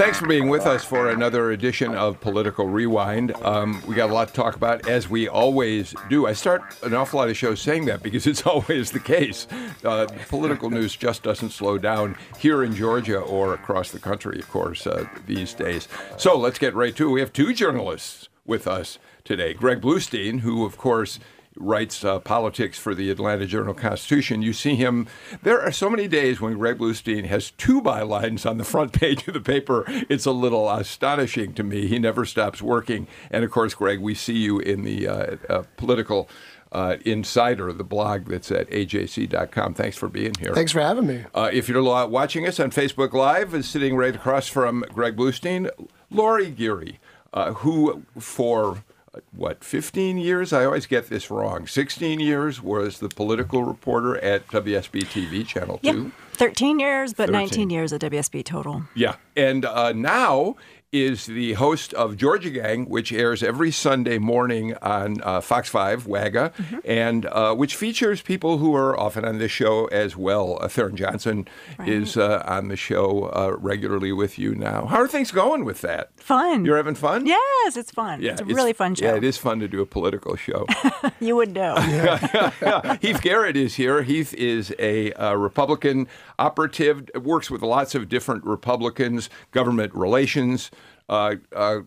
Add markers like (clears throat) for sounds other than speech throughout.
Thanks for being with us for another edition of Political Rewind. Um, we got a lot to talk about, as we always do. I start an awful lot of shows saying that because it's (laughs) always the case. Uh, political news just doesn't slow down here in Georgia or across the country, of course, uh, these days. So let's get right to it. We have two journalists with us today Greg Bluestein, who, of course, writes uh, politics for the Atlanta Journal Constitution, you see him. There are so many days when Greg Bluestein has two bylines on the front (laughs) page of the paper. It's a little astonishing to me. He never stops working. And of course, Greg, we see you in the uh, uh, political. Uh, Insider, the blog that's at ajc.com. Thanks for being here. Thanks for having me. Uh, if you're watching us on Facebook Live, is sitting right across from Greg Bluestein, Lori Geary, uh, who for what, 15 years? I always get this wrong. 16 years was the political reporter at WSB TV Channel 2. Yeah, 13 years, but 13. 19 years at WSB total. Yeah. And uh, now is the host of Georgia Gang, which airs every Sunday morning on uh, Fox 5, WAGA, mm-hmm. and uh, which features people who are often on this show as well. Uh, Tharon Johnson right. is uh, on the show uh, regularly with you now. How are things going with that? Fun. You're having fun? Yes, it's fun. Yeah, it's a it's, really fun show. Yeah, it is fun to do a political show. (laughs) you would know. (laughs) Heath Garrett is here. Heath is a uh, Republican operative, works with lots of different Republicans, government relations uh, uh,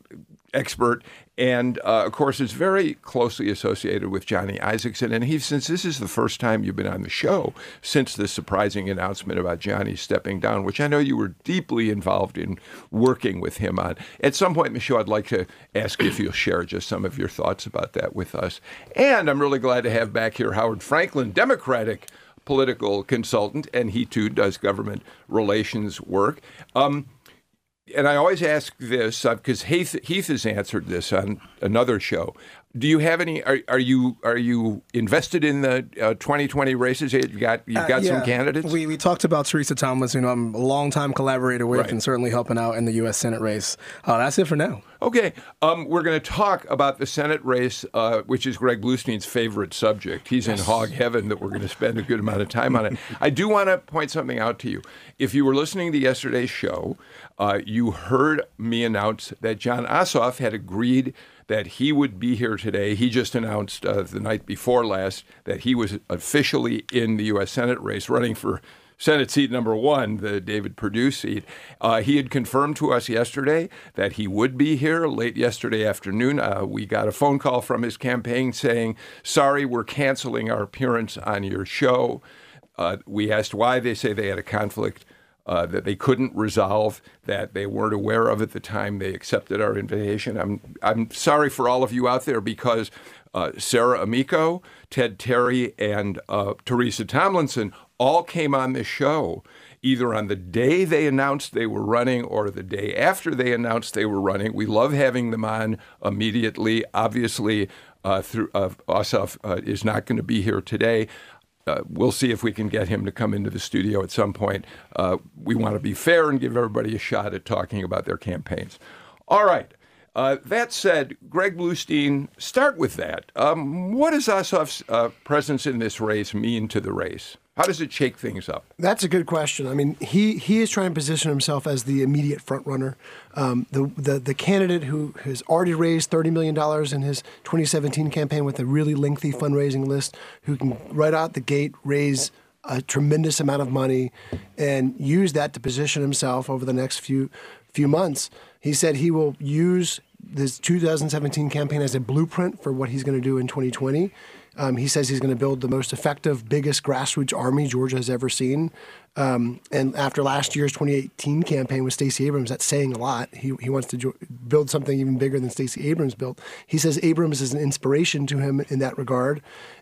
expert, and uh, of course is very closely associated with Johnny Isakson. And he, since this is the first time you've been on the show since the surprising announcement about Johnny stepping down, which I know you were deeply involved in working with him on. At some point in the show, I'd like to ask you if you'll share just some of your thoughts about that with us. And I'm really glad to have back here Howard Franklin, Democratic political consultant, and he too does government relations work. Um, and I always ask this because uh, Heath, Heath has answered this on another show. Do you have any? Are, are you are you invested in the uh, 2020 races? You got you got uh, yeah. some candidates. We, we talked about Teresa Tomlinson, who I'm a longtime collaborator with, right. and certainly helping out in the U.S. Senate race. Uh, that's it for now. Okay, um, we're going to talk about the Senate race, uh, which is Greg Bluestein's favorite subject. He's yes. in hog heaven that we're going to spend a good amount of time on it. (laughs) I do want to point something out to you. If you were listening to yesterday's show, uh, you heard me announce that Jon Ossoff had agreed that he would be here today. He just announced uh, the night before last that he was officially in the U.S. Senate race, running for Senate seat number one, the David Perdue seat. Uh, he had confirmed to us yesterday that he would be here late yesterday afternoon. Uh, we got a phone call from his campaign saying, Sorry, we're canceling our appearance on your show. Uh, we asked why. They say they had a conflict uh, that they couldn't resolve, that they weren't aware of at the time they accepted our invitation. I'm, I'm sorry for all of you out there because uh, Sarah Amico, Ted Terry, and uh, Teresa Tomlinson all came on this show either on the day they announced they were running or the day after they announced they were running. We love having them on immediately. Obviously, uh, through uh, uh, is not going to be here today. Uh, we'll see if we can get him to come into the studio at some point. Uh, we want to be fair and give everybody a shot at talking about their campaigns. All right. Uh, that said, Greg Bluestein, start with that. Um, what does Ossoff's uh, presence in this race mean to the race? How does it shake things up? That's a good question. I mean, he, he is trying to position himself as the immediate front runner, um, the, the the candidate who has already raised thirty million dollars in his 2017 campaign with a really lengthy fundraising list, who can right out the gate raise a tremendous amount of money and use that to position himself over the next few few months. He said he will use this 2017 campaign as a blueprint for what he's going to do in 2020. Um, he says he's going to build the most effective, biggest grassroots army Georgia has ever seen. Um, and after last year's 2018 campaign with Stacey Abrams, that's saying a lot. He, he wants to jo- build something even bigger than Stacey Abrams built. He says Abrams is an inspiration to him in that regard,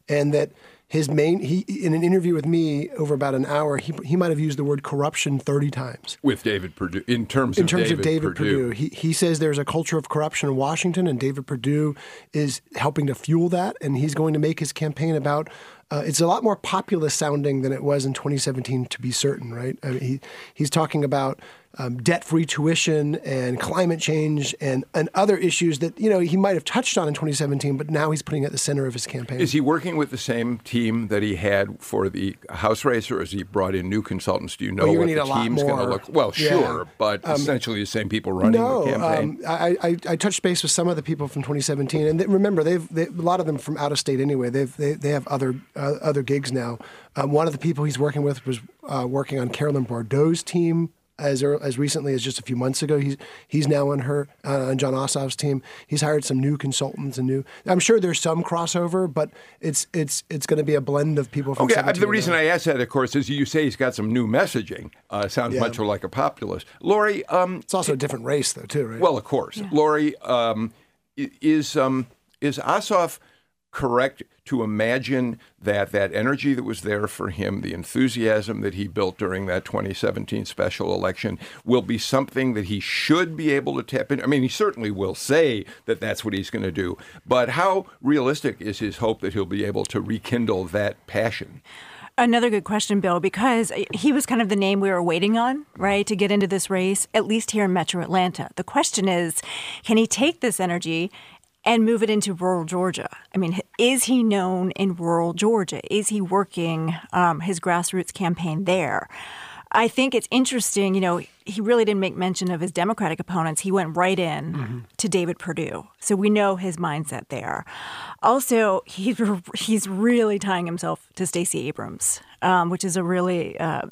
and that his main he in an interview with me over about an hour he, he might have used the word corruption 30 times with David Perdue in terms in terms David of David Perdue. Perdue. He he says there's a culture of corruption in Washington and David Perdue is helping to fuel that and he's going to make his campaign about uh, it's a lot more populist sounding than it was in 2017, to be certain, right? I mean, he, he's talking about um, debt-free tuition and climate change and, and other issues that you know he might have touched on in 2017, but now he's putting at the center of his campaign. Is he working with the same team that he had for the House race, or has he brought in new consultants? Do you know well, what the team's going to look? Well, yeah. sure, but um, essentially the same people running no, the campaign. Um, I, I, I, touched base with some of the people from 2017, and they, remember, they've they, a lot of them from out of state anyway. They've they, they have other uh, other gigs now. Um, one of the people he's working with was uh, working on Carolyn Bourdeaux's team as as recently as just a few months ago. He's he's now on her uh, on Jon Ossoff's team. He's hired some new consultants and new. I'm sure there's some crossover, but it's it's it's going to be a blend of people from. Okay, the reason I ask that, of course, is you say he's got some new messaging. Uh, sounds yeah. much more like a populist. Lori, um, it's also a different race, though, too, right? Well, of course, yeah. Lori um, is um, is Ossoff correct to imagine that that energy that was there for him, the enthusiasm that he built during that 2017 special election, will be something that he should be able to tap in? I mean, he certainly will say that that's what he's going to do, but how realistic is his hope that he'll be able to rekindle that passion? Another good question, Bill, because he was kind of the name we were waiting on, right, to get into this race, at least here in metro Atlanta. The question is can he take this energy and move it into rural Georgia. I mean, is he known in rural Georgia? Is he working um, his grassroots campaign there? I think it's interesting, you know, he really didn't make mention of his Democratic opponents. He went right in mm-hmm. to David Perdue. So we know his mindset there. Also, he's, (laughs) he's really tying himself to Stacey Abrams, um, which is a really uh,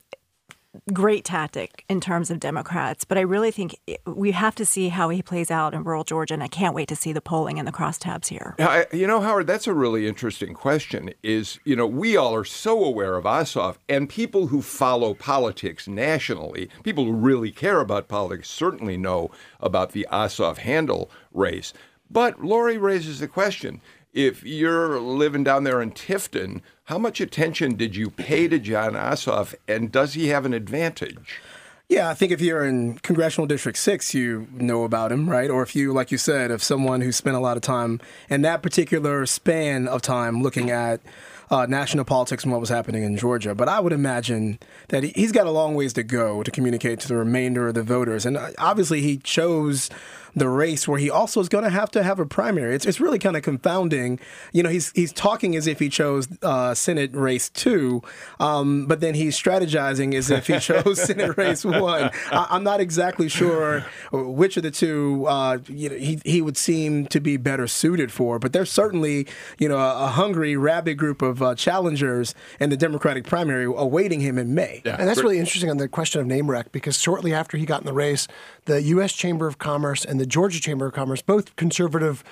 great tactic in terms of Democrats, but I really think we have to see how he plays out in rural Georgia, and I can't wait to see the polling and the crosstabs here. you know, Howard, that's a really interesting question. Is you know, we all are so aware of Ossoff, and people who follow politics nationally, people who really care about politics, certainly know about the Ossoff Handel race. But Lori raises the question: if you're living down there in Tifton, how much attention did you pay to Jon Ossoff, and does he have an advantage? Yeah, I think if you're in Congressional District 6, you know about him, right? Or if you, like you said, if someone who spent a lot of time in that particular span of time looking at uh, national politics and what was happening in Georgia. But I would imagine that he's got a long ways to go to communicate to the remainder of the voters. And uh, obviously, he chose the race where he also is going to have to have a primary. It's, it's really kind of confounding. You know, he's he's talking as if he chose uh, Senate race two, um, but then he's strategizing as if he (laughs) chose Senate race one. I, am not exactly sure which of the two uh, you know he he would seem to be better suited for. But there's certainly you know a, a hungry, rabid group of uh, challengers in the Democratic primary awaiting him in May. Yeah. And that's really interesting on the question of name rec because shortly after he got in the race, the U.S. Chamber of Commerce and the Georgia Chamber of Commerce, both conservative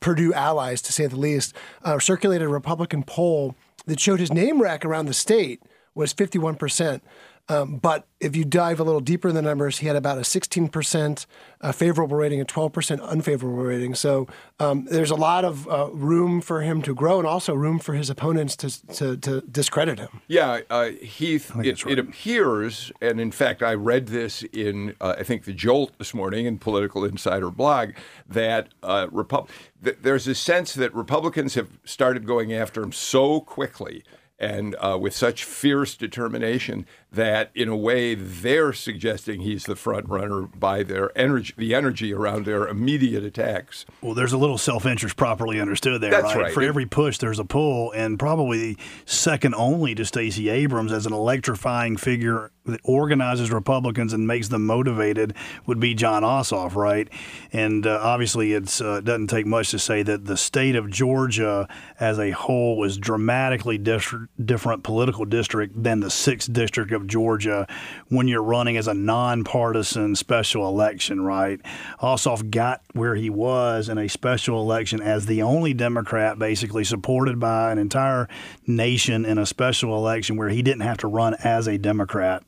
Perdue allies to say the least, uh, circulated a Republican poll that showed his name rack around the state was 51 percent. Um, but if you dive a little deeper in the numbers, he had about a 16% uh, favorable rating and 12% unfavorable rating. So um, there's a lot of uh, room for him to grow and also room for his opponents to, to, to discredit him. Yeah, uh, Heath, it, right. it, appears, and in fact, I read this in, uh, I think, the Jolt this morning in Political Insider blog, that uh, Repu- th- there's a sense that Republicans have started going after him so quickly and uh, with such fierce determination that, in a way, they're suggesting he's the front runner by their energy, the energy around their immediate attacks. Well, there's a little self-interest properly understood there, That's right? right. For every push, there's a pull, and probably second only to Stacey Abrams as an electrifying figure that organizes Republicans and makes them motivated would be Jon Ossoff, right? And uh, obviously, it uh, doesn't take much to say that the state of Georgia as a whole is dramatically different political district than the sixth district of Georgia when you're running as a nonpartisan special election, right? Ossoff got where he was in a special election as the only Democrat, basically supported by an entire nation in a special election where he didn't have to run as a Democrat.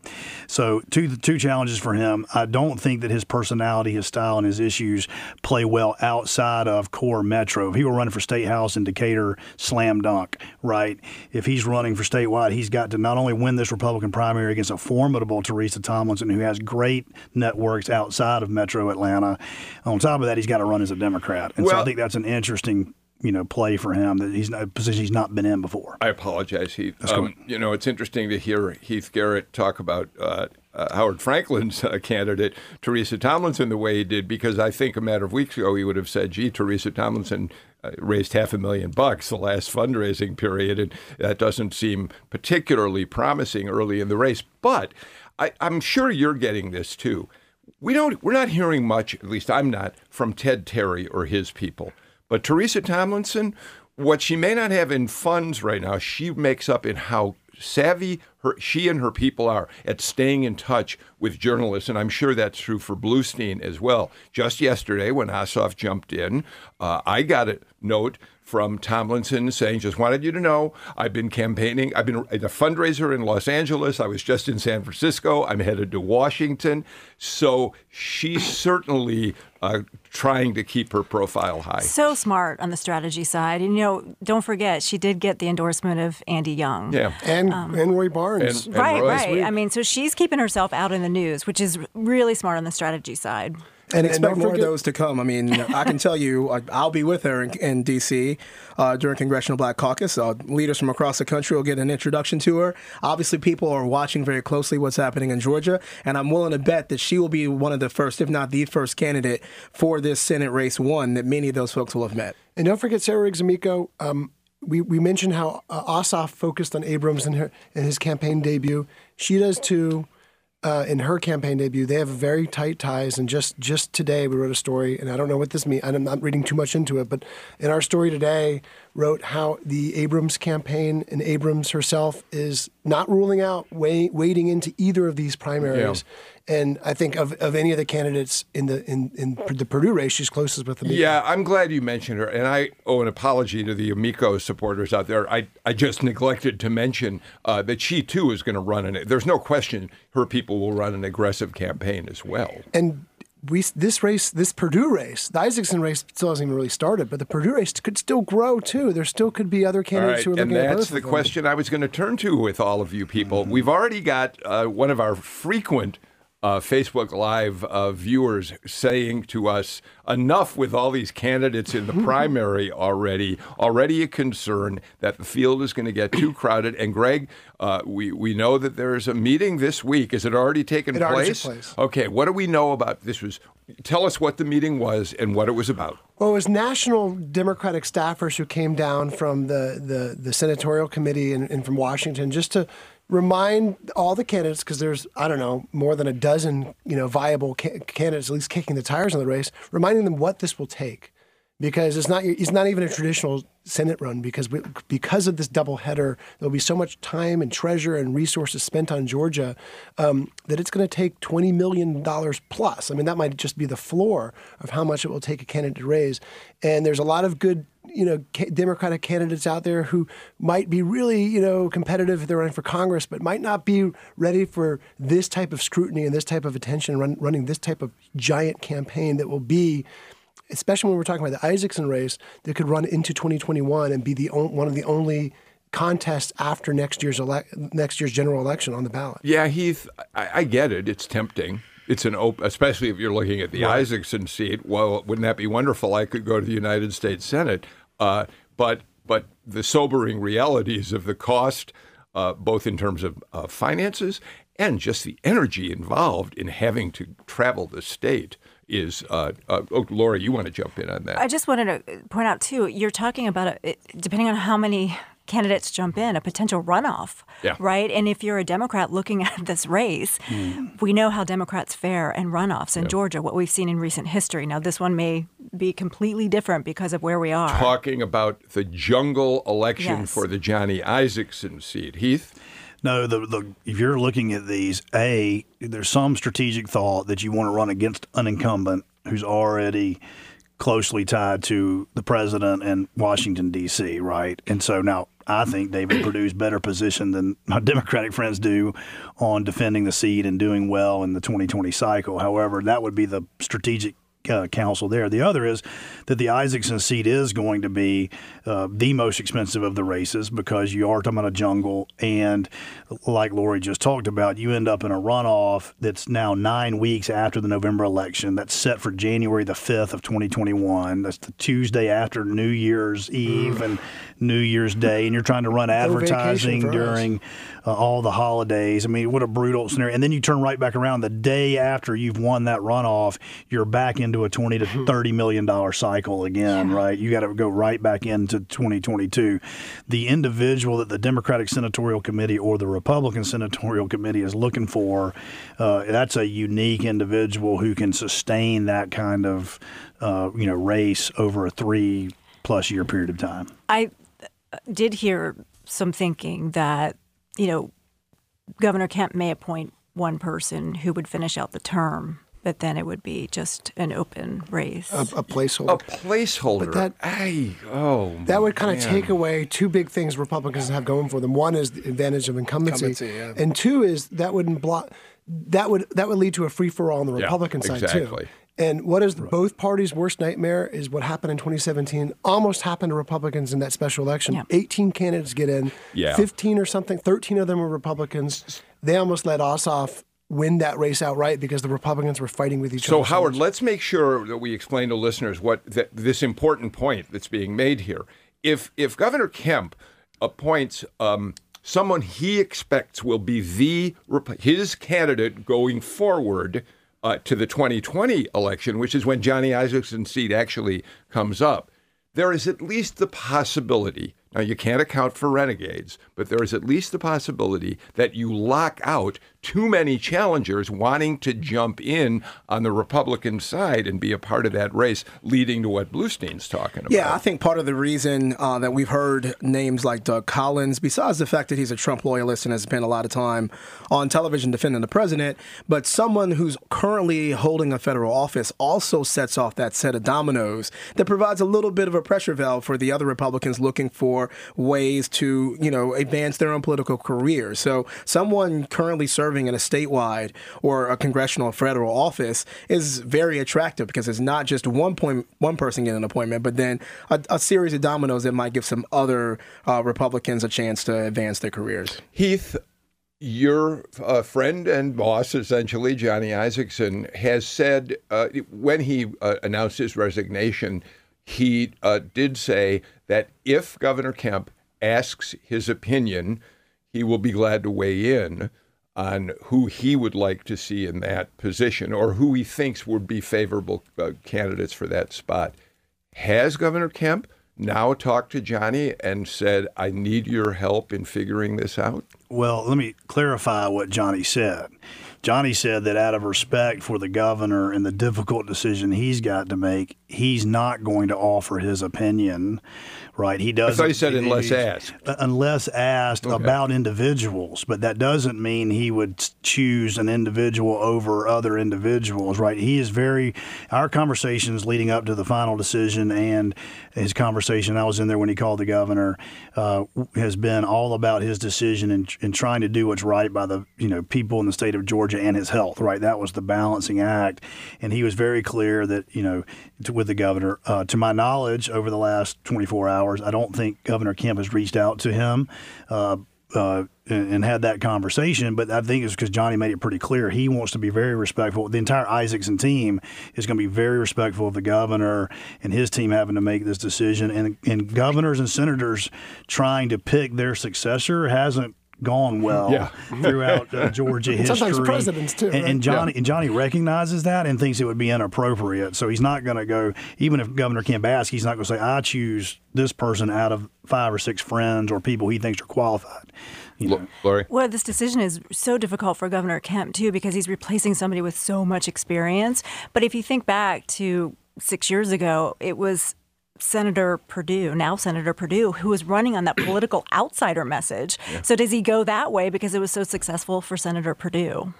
So, two two challenges for him. I don't think that his personality, his style, and his issues play well outside of core metro. If he were running for state house in Decatur, slam dunk, right? If he's running for statewide, he's got to not only win this Republican primary against a formidable Teresa Tomlinson, who has great networks outside of metro Atlanta. On top of that, he's got to run as a Democrat. And well, so I think that's an interesting you know play for him that he's not a position he's not been in before. I apologize, Heath. Um, you know, it's interesting to hear Heath Garrett talk about uh, uh, Howard Franklin's uh, candidate, Teresa Tomlinson, the way he did, because I think a matter of weeks ago he would have said, gee, Teresa Tomlinson uh, raised half a million bucks the last fundraising period, and that doesn't seem particularly promising early in the race. But I, I'm sure you're getting this too. We don't. We're not hearing much. At least I'm not from Ted Terry or his people. But Teresa Tomlinson, what she may not have in funds right now, she makes up in how savvy her, she and her people are at staying in touch with journalists, and I'm sure that's true for Bluestein as well. Just yesterday, when Ossoff jumped in, uh, I got a note from Tomlinson saying, just wanted you to know, I've been campaigning. I've been a fundraiser in Los Angeles. I was just in San Francisco. I'm headed to Washington. So she's certainly uh, trying to keep her profile high. So smart on the strategy side. And, you know, don't forget, she did get the endorsement of Andy Young. Yeah. And, and Roy Barnes. And- Right, Royce right. I mean, so she's keeping herself out in the news, which is really smart on the strategy side. And And expect don't more of those to come. I mean, I can tell you, I- I'll be with her in, in D.C. Uh, during Congressional Black Caucus. Uh, leaders from across the country will get an introduction to her. Obviously, people are watching very closely what's happening in Georgia, and I'm willing to bet that she will be one of the first, if not the first, candidate for this Senate race one that many of those folks will have met. And don't forget Sarah Riggs Amico. Um, we, we mentioned how uh, Ossoff focused on Abrams in, her, in his campaign debut. She does too uh, in her campaign debut. They have very tight ties. And just, just today, we wrote a story, and I don't know what this means. I'm not reading too much into it, but in our story today, wrote how the Abrams campaign and Abrams herself is not ruling out wa- wading into either of these primaries. And I think of, of any of the candidates in the in, in the Perdue race, she's closest with Amico. Yeah, I'm glad you mentioned her, and I owe an apology to the Amico supporters out there. I, I just (laughs) neglected to mention uh, that she too is going to run an. There's no question her people will run an aggressive campaign as well. and we this race, this Perdue race, the Isakson race still hasn't even really started, but the Perdue race could still grow too. There still could be other candidates right, who are and looking at that's both the of them. question I was going to turn to with all of you people. Mm-hmm. We've already got uh, one of our frequent uh, Facebook Live uh, viewers saying to us, enough with all these candidates in the (laughs) primary already. Already a concern that the field is going to get too crowded. And Greg, uh, we, we know that there's a meeting this week. Is it already taken It already place? took place. Okay, what do we know about this? Was Tell us what the meeting was and what it was about. Well, it was national Democratic staffers who came down from the, the, the senatorial committee and, and from Washington just to remind all the candidates, because there's, I don't know, more than a dozen, you know, viable ca- candidates at least kicking the tires on the race, reminding them what this will take. Because it's not, it's not even a traditional Senate run. Because we, because of this double header, there'll be so much time and treasure and resources spent on Georgia um, that it's going to take twenty million dollars plus. I mean, that might just be the floor of how much it will take a candidate to raise. And there's a lot of good, you know, Democratic candidates out there who might be really, you know, competitive if they're running for Congress, but might not be ready for this type of scrutiny and this type of attention, run, running this type of giant campaign that will be especially when we're talking about the Isakson race, that could run into 2021 and be the on, one of the only contests after next year's ele- next year's general election on the ballot. Yeah, Heath, I, I get it. It's tempting. It's an open, especially if you're looking at the Isakson seat. Well, wouldn't that be wonderful? I could go to the United States Senate. Uh, but but the sobering realities of the cost, uh, both in terms of uh, finances and just the energy involved in having to travel the state, is. Uh, uh, oh, Laura, you want to jump in on that? I just wanted to point out too. You're talking about a, it, depending on how many candidates jump in, a potential runoff, Yeah. right? And if you're a Democrat looking (laughs) at this race, we know how Democrats fare in runoffs in Georgia. What we've seen in recent history. Now, this one may be completely different because of where we are. Talking about the jungle election Yes. for the Johnny Isakson seat, Heath. No, the, the if you're looking at these, a there's some strategic thought that you want to run against an incumbent who's already closely tied to the president and Washington D.C. Right, and so now I think David Perdue's better position than my (laughs) Democratic friends do on defending the seat and doing well in the 2020 cycle. However, that would be the strategic uh, counsel there. The other is that the Isakson seat is going to be uh, the most expensive of the races because you are talking about a jungle, and like Lori just talked about, you end up in a runoff that's now nine weeks after the November election. That's set for January the fifth of 2021. That's the Tuesday after New Year's Eve and New Year's Day, and you're trying to run (laughs) advertising for us. during uh, all the holidays. I mean, what a brutal scenario. And then you turn right back around the day after you've won that runoff, you're back into a 20 to 30 million dollar cycle again, right? You got to go right back into 2022. The individual that the Democratic Senatorial Committee or the Republican Senatorial Committee is looking for, uh, that's a unique individual who can sustain that kind of, uh, you know, race over a three plus year period of time. I did hear some thinking that, you know, Governor Kemp may appoint one person who would finish out the term, but then it would be just an open race. A, a A placeholder. placeholder. But that- I, oh, That would kind of take away two big things Republicans have going for them. One is the advantage of incumbency, Incumbency, yeah. and two is that wouldn't block that would that would lead to a free for all on the Yeah, Republican side exactly. too. And what is both parties' worst nightmare is what happened in 2017. Almost happened to Republicans in that special election. Yeah. 18 candidates get in. Yeah. 15 or something. 13 of them were Republicans. They almost let Ossoff win that race outright because the Republicans were fighting with each So, other. So, Howard, let's make sure that we explain to listeners what th- this important point that's being made here. If if Governor Kemp appoints um, someone he expects will be the his candidate going forward uh, to the 2020 election, which is when Johnny Isakson's seat actually comes up, there is at least the possibility. Now, you can't account for renegades, but there is at least the possibility that you lock out too many challengers wanting to jump in on the Republican side and be a part of that race, leading to what Bluestein's talking about. Yeah, I think part of the reason uh, that we've heard names like Doug Collins, besides the fact that he's a Trump loyalist and has spent a lot of time on television defending the president, but someone who's currently holding a federal office also sets off that set of dominoes that provides a little bit of a pressure valve for the other Republicans looking for ways to, you know, advance their own political careers. So someone currently serving in a statewide or a congressional or federal office is very attractive because it's not just one point one person getting an appointment, but then a, a series of dominoes that might give some other uh, Republicans a chance to advance their careers. Heath, your uh, friend and boss, essentially, Johnny Isakson, has said uh, when he uh, announced his resignation, he uh, did say that if Governor Kemp asks his opinion, he will be glad to weigh in on who he would like to see in that position or who he thinks would be favorable uh, candidates for that spot. Has Governor Kemp now talked to Johnny and said, I need your help in figuring this out? Well, let me clarify what Johnny said. Johnny said that out of respect for the governor and the difficult decision he's got to make, he's not going to offer his opinion. Right? He does. thought he said unless asked. Unless asked about individuals, but that doesn't mean he would choose an individual over other individuals. Right? He is very. Our conversations leading up to the final decision and his conversation, I was in there when he called the governor, uh, has been all about his decision and, and trying to do what's right by the you know people in the state of Georgia and his health. Right, that was the balancing act, and he was very clear that you know to, with the governor. Uh, to my knowledge, over the last 24 hours, I don't think Governor Kemp has reached out to him. Uh, uh, and and had that conversation. But I think it's because Johnny made it pretty clear he wants to be very respectful. The entire Isakson team is going to be very respectful of the governor and his team having to make this decision. And and governors and senators trying to pick their successor hasn't gone well Yeah. throughout uh, Georgia history. sometimes presidents, too, And, and right? Johnny and Johnny recognizes that and thinks it would be inappropriate. So he's not going to go. Even if Governor Kemp asks, he's not going to say, "I choose this person out of five or six friends or people he thinks are qualified." You know. Lori? Well, this decision is so difficult for Governor Kemp, too, because he's replacing somebody with so much experience. But if you think back to six years ago, it was Senator Perdue, now Senator Perdue, who was running on that (clears throat) political outsider message. So does he go that way because it was so successful for Senator Perdue?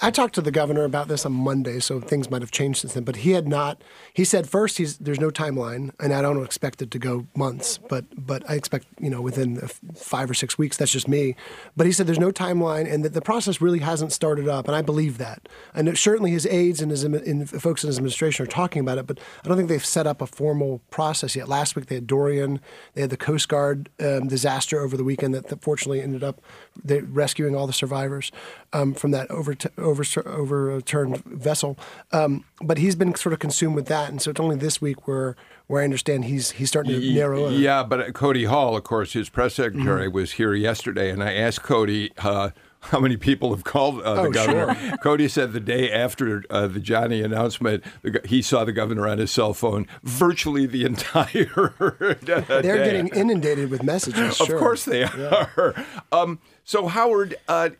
I talked to the governor about this on Monday, so things might have changed since then. But he had not. He said first, he's there's no timeline, and I don't expect it to go months, but but I expect you know within five or six weeks. That's just me. But he said there's no timeline, and that the process really hasn't started up, and I believe that. And it- certainly his aides and his in, folks in his administration are talking about it, but I don't think they've set up a formal process yet. Last week they had Dorian, they had the Coast Guard um, disaster over the weekend that, that fortunately ended up they, rescuing all the survivors um, from that over, over, overturned vessel. Um, but he's been sort of consumed with that, and so it's only this week where where I understand he's he's starting to narrow. Yeah, but Cody Hall, of course, his press secretary, was here yesterday, and I asked Cody. Uh, (laughs) how many people have called uh, the Oh, governor? sure. Cody said the day after uh, the Johnny announcement, the, he saw the governor on his cell phone virtually the (laughs) entire They're day. getting inundated with messages. Of course they are. Um, so, Howard, uh,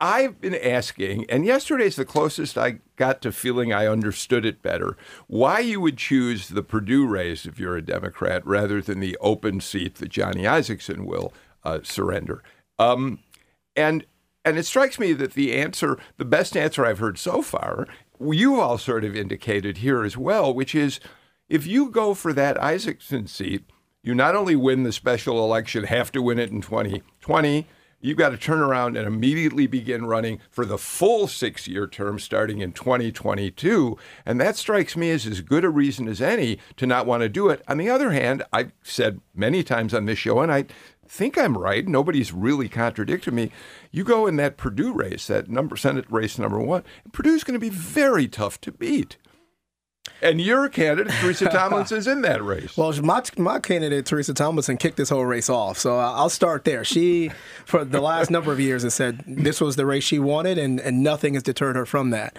I've been asking, and yesterday's the closest I got to feeling I understood it better, why you would choose the Perdue race if you're a Democrat rather than the open seat that Johnny Isakson will uh, surrender. Um, and and it strikes me that the answer, the best answer I've heard so far, you all sort of indicated here as well, which is if you go for that Isakson seat, you not only win the special election, have to win it in 2020, you've got to turn around and immediately begin running for the full six year term starting in 2022. And that strikes me as as good a reason as any to not want to do it. On the other hand, I've said many times on this show, and I think I'm right. Nobody's really contradicted me. You go in that Perdue race, that number Senate race number one. Perdue's going to be very tough to beat. And your candidate, Teresa (laughs) Tomlinson's in that race. Well, my my candidate Teresa Tomlinson kicked this whole race off, so I'll start there. She, for the last number of years, has said this was the race she wanted, and and nothing has deterred her from that.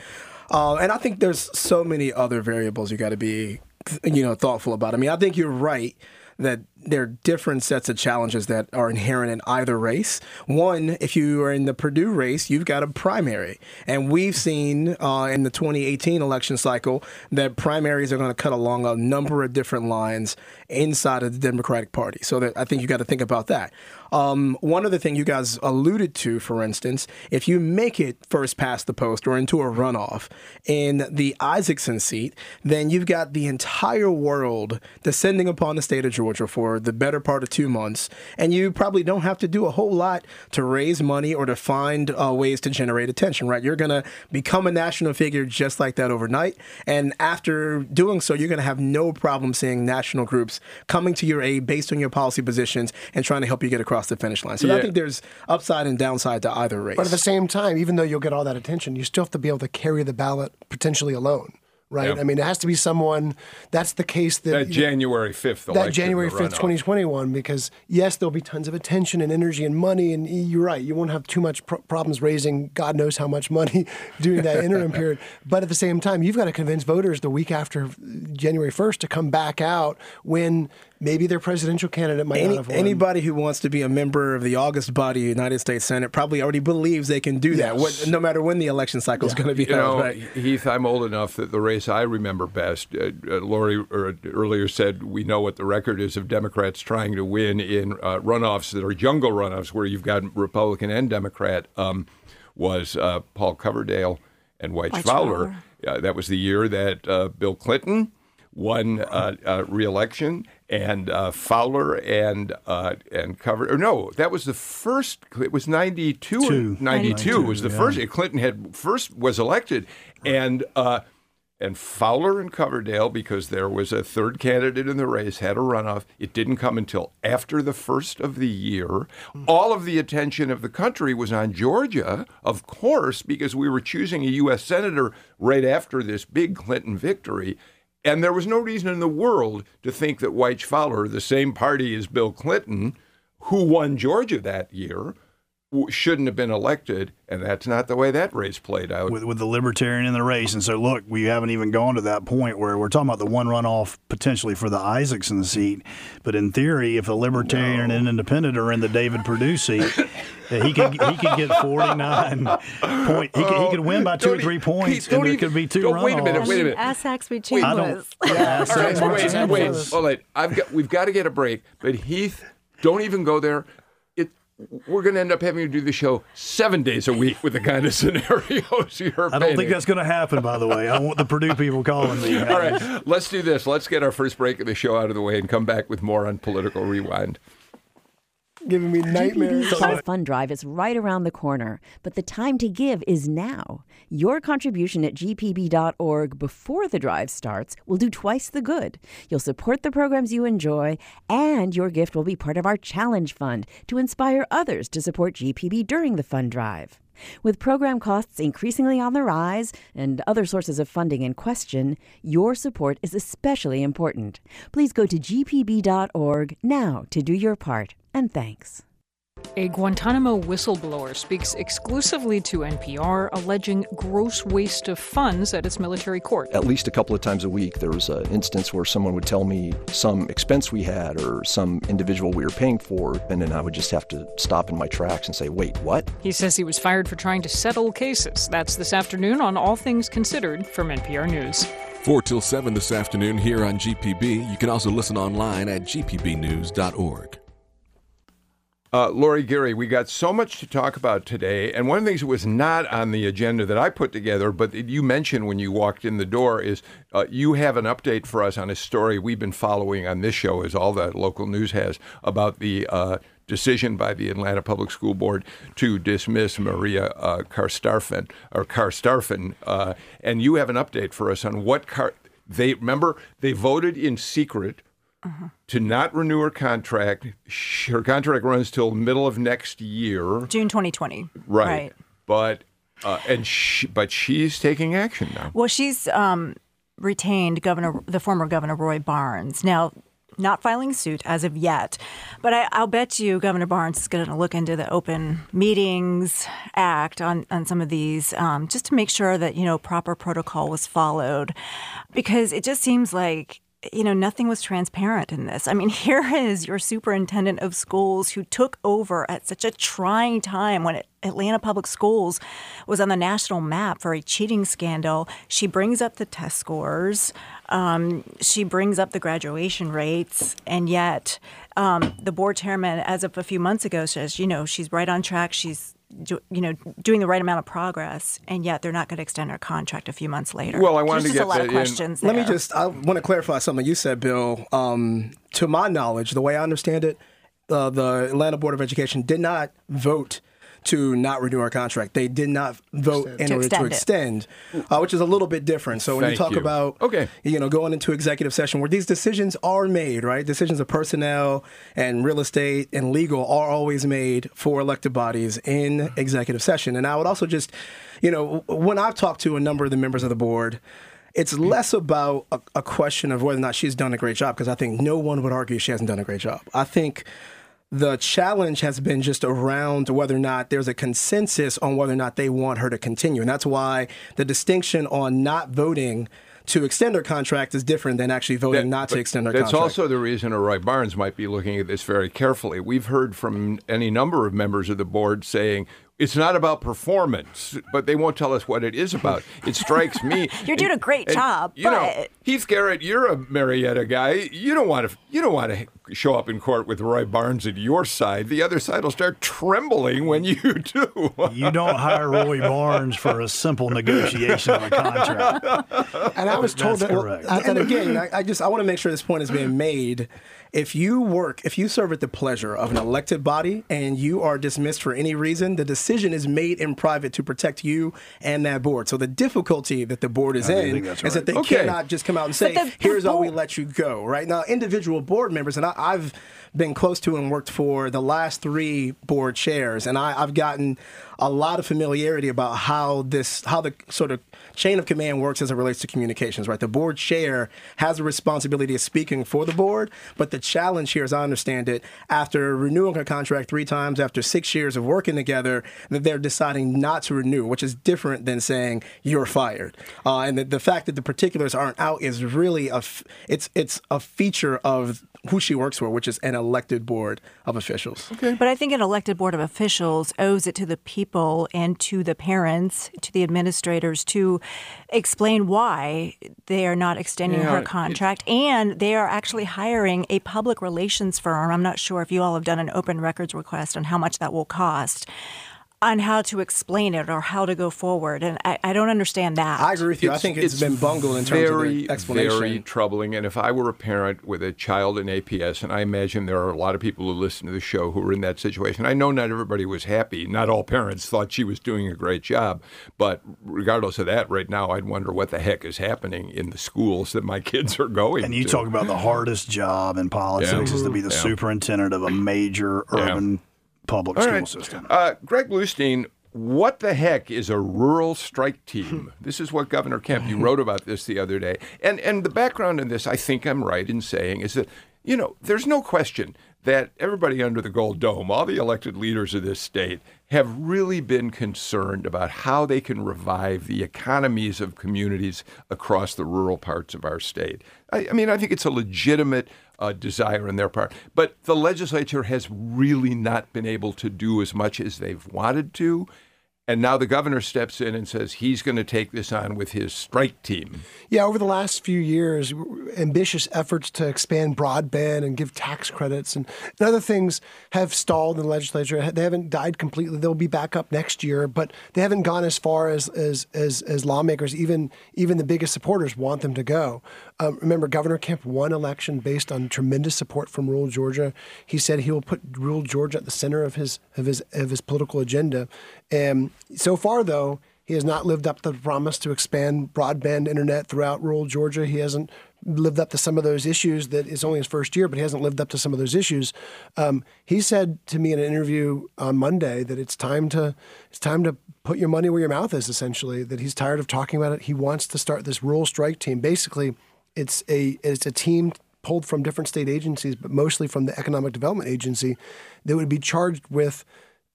Uh, and I think there's so many other variables you got to be, you know, thoughtful about. I mean, I think you're right that there are different sets of challenges that are inherent in either race. One, if you are in the Perdue race, you've got a primary. And we've seen uh, in the 2018 election cycle that primaries are going to cut along a number of different lines inside of the Democratic Party. So that I think you got to think about that. Um, one other thing you guys alluded to, for instance, if you make it first past the post or into a runoff in the Isakson seat, then you've got the entire world descending upon the state of Georgia for the better part of two months, and you probably don't have to do a whole lot to raise money or to find uh, ways to generate attention, right? You're going to become a national figure just like that overnight, and after doing so, you're going to have no problem seeing national groups coming to your aid based on your policy positions and trying to help you get across the finish line. So I think there's upside and downside to either race. But at the same time, even though you'll get all that attention, you still have to be able to carry the ballot potentially alone, right? Yeah. I mean, it has to be someone. That's the case that that January 5th that January fifth, twenty twenty one, because yes, there'll be tons of attention and energy and money, and you're right, you won't have too much pro- problems raising God knows how much money (laughs) during that interim period. But at the same time, you've got to convince voters the week after January first to come back out when maybe their presidential candidate might Any, not have won. anybody who wants to be a member of the August body of the United States Senate probably already believes they can do that, what, no matter when the election cycle is going to be You held. know, right? Heath, I'm old enough that the race I remember best, uh, uh, Lori er, earlier said we know what the record is of Democrats trying to win in uh, runoffs that are jungle runoffs where you've got Republican and Democrat, um, was uh, Paul Coverdale and Wyche Wyche Fowler. Fowler. Uh, that was the year that uh, Bill Clinton won uh, uh, re-election, and uh, Fowler and uh, and cover. Or no, that was the first. It was ninety two. Two. 92 was the first. Clinton had first was elected, and uh, and Fowler and Coverdale because there was a third candidate in the race had a runoff. It didn't come until after the first of the year. All of the attention of the country was on Georgia, of course, because we were choosing a U.S. senator right after this big Clinton victory. And there was no reason in the world to think that Wyche Fowler, the same party as Bill Clinton, who won Georgia that year, shouldn't have been elected. And that's not the way that race played out. with, with the libertarian in the race. And so, look, we haven't even gone to that point where we're talking about the one runoff potentially for the Isakson seat. But in theory, if a libertarian and an independent are in the David Perdue seat, (laughs) that he could he could get forty nine point. He could, he could win by two or three e- points, Pete, don't and there even- could be 2 don't- runoffs. wait a minute, wait a minute. Ask Saxby I Chambliss. don't. (laughs) Yeah, All right, so- wait, wait, hold it. I've got, we've got to get a break. But Heath, don't even go there. It, we're going to end up having to do the show seven days a week with the kind of (laughs) scenarios you're I don't painting. think that's going to happen, by the way. I want the Perdue people calling me. All right, let's do this. Let's get our first break of the show out of the way and come back with more on Political Rewind. Giving me (laughs) nightmares. The fund drive is right around the corner, but the time to give is now. Your contribution at gpb.org before the drive starts will do twice the good. You'll support the programs you enjoy, and your gift will be part of our challenge fund to inspire others to support GPB during the fund drive. With program costs increasingly on the rise and other sources of funding in question, your support is especially important. Please go to gpb.org now to do your part, and thanks. A Guantanamo whistleblower speaks exclusively to NPR, alleging gross waste of funds at its military court. At least a couple of times a week, there was an instance where someone would tell me some expense we had or some individual we were paying for, and then I would just have to stop in my tracks and say, wait, what? He says he was fired for trying to settle cases. That's this afternoon on All Things Considered from NPR News. 4 till 7 this afternoon here on GPB. You can also listen online at gpbnews.org. Uh, Lori Geary, we got so much to talk about today, and one of the things that was not on the agenda that I put together, but that you mentioned when you walked in the door, is uh, you have an update for us on a story we've been following on this show, as all the local news has, about the uh, decision by the Atlanta Public School Board to dismiss Maria uh, Carstarphen or Carstarphen, uh, and you have an update for us on what Car- they remember they voted in secret to not renew her contract. Her contract runs till middle of next year, June 2020. right? But uh, and she, but she's taking action now. Well, she's um, retained Governor, the former Governor Roy Barnes. Now, not filing suit as of yet, but I, I'll bet you Governor Barnes is going to look into the Open Meetings Act on, on some of these, um, just to make sure that you know proper protocol was followed, because it just seems like you know, nothing was transparent in this. I mean, (laughs) here is your superintendent of schools who took over at such a trying time when Atlanta Public Schools was on the national map for a cheating scandal. She brings up the test scores, um, she brings up the graduation rates, and yet um, the board chairman, as of a few months ago, says, you know, she's right on track. She's do, you know, doing the right amount of progress, and yet they're not going to extend our contract a few months later. Well, I wanted There's to just get a lot that of in. questions. Let me just, I want to clarify something you said, Bill. Um, to my knowledge, the way I understand it, uh, the Atlanta Board of Education did not vote to not renew our contract. They did not vote in To order to extend extend, uh, which is a little bit different. So when Thank you talk you. about, Okay. you know, going into executive session where these decisions are made, right? Decisions of personnel and real estate and legal are always made for elected bodies in executive session. And I would also just, you know, when I've talked to a number of the members of the board, it's less about a, a question of whether or not she's done a great job, because I think no one would argue she hasn't done a great job. I think the challenge has been just around whether or not there's a consensus on whether or not they want her to continue. And that's why the distinction on not voting to extend her contract is different than actually voting That- not to extend her That's contract. also the reason Roy Barnes might be looking at this very carefully. We've heard from any number of members of the board saying it's not about performance, but they won't tell us what it is about. It strikes me (laughs) You're doing a great and, job, You know, Heath Garrett, you're a Marietta guy. You don't want to. You don't want to show up in court with Roy Barnes at your side. The other side will start trembling when you (laughs) do. You don't hire Roy Barnes for a simple negotiation of a contract. And I was told That's that. correct. at and again, I, I just I want to make sure this point is being made. If you work, if you serve at the pleasure of an elected body and you are dismissed for any reason, the decision is made in private to protect you and that board. So the difficulty that the board is I in think that's is that they. Okay. cannot just come out and say, the- the "Here's all we let you go." Right now, individual board members, and I, I've been close to and worked for the last three board chairs, and I, I've gotten a lot of familiarity about how this, how the sort of chain of command works as it relates to communications. Right, the board chair has a responsibility of speaking for the board, but the challenge here, as I understand it, after renewing her contract three times, after six years of working together, that they're deciding not to renew, which is different than saying you're fired. Uh, and the, the fact that the particulars aren't out is really a, f- it's it's a feature of who she works for, which is an elected board of officials. Okay. But I think an elected board of officials owes it to the people people and to the parents, to the administrators to explain why they are not extending Yeah, her it- contract. And they are actually hiring a public relations firm. I'm not sure if you all have done an open records request on how much that will cost. On how to explain it or how to go forward, and I, I don't understand that. I agree with you. I think it's been bungled in terms very, of the explanation. Very troubling. And if I were a parent with a child in APS, and I imagine there are a lot of people who listen to the show who are in that situation, I know not everybody was happy. Not all parents thought she was doing a great job. But regardless of that, right now, I'd wonder what the heck is happening in the schools that my (laughs) kids are going to And you to. talk about the hardest job in politics Yeah. is to be the Yeah. superintendent of a major Yeah. Public All school right. system. Uh, Greg Bluestein, what the heck is a rural strike team? this is what Governor Kemp, you wrote (laughs) about this the other day. And, and the background in this, I think I'm right in saying, is that, you know, there's no question that everybody under the Gold Dome, all the elected leaders of this state, have really been concerned about how they can revive the economies of communities across the rural parts of our state. I, I mean, I think it's a legitimate uh, desire on their part. But the legislature has really not been able to do as much as they've wanted to. And now the governor steps in and says he's going to take this on with his strike team. Yeah, over the last few years, ambitious efforts to expand broadband and give tax credits and, and other things have stalled in the legislature. They haven't died completely. They'll be back up next year, but they haven't gone as far as as as, as lawmakers, even even the biggest supporters, want them to go. Um, remember, Governor Kemp won election based on tremendous support from rural Georgia. He said he will put rural Georgia at the center of his of his of his political agenda. And so far, though, he has not lived up to the promise to expand broadband internet throughout rural Georgia. He hasn't lived up to some of those issues that it's only his first year, but he hasn't lived up to some of those issues. Um, he said to me in an interview on Monday that it's time to it's time to put your money where your mouth is. Essentially, that he's tired of talking about it. He wants to start this rural strike team. Basically, it's a it's a team pulled from different state agencies, but mostly from the Economic Development Agency, that would be charged with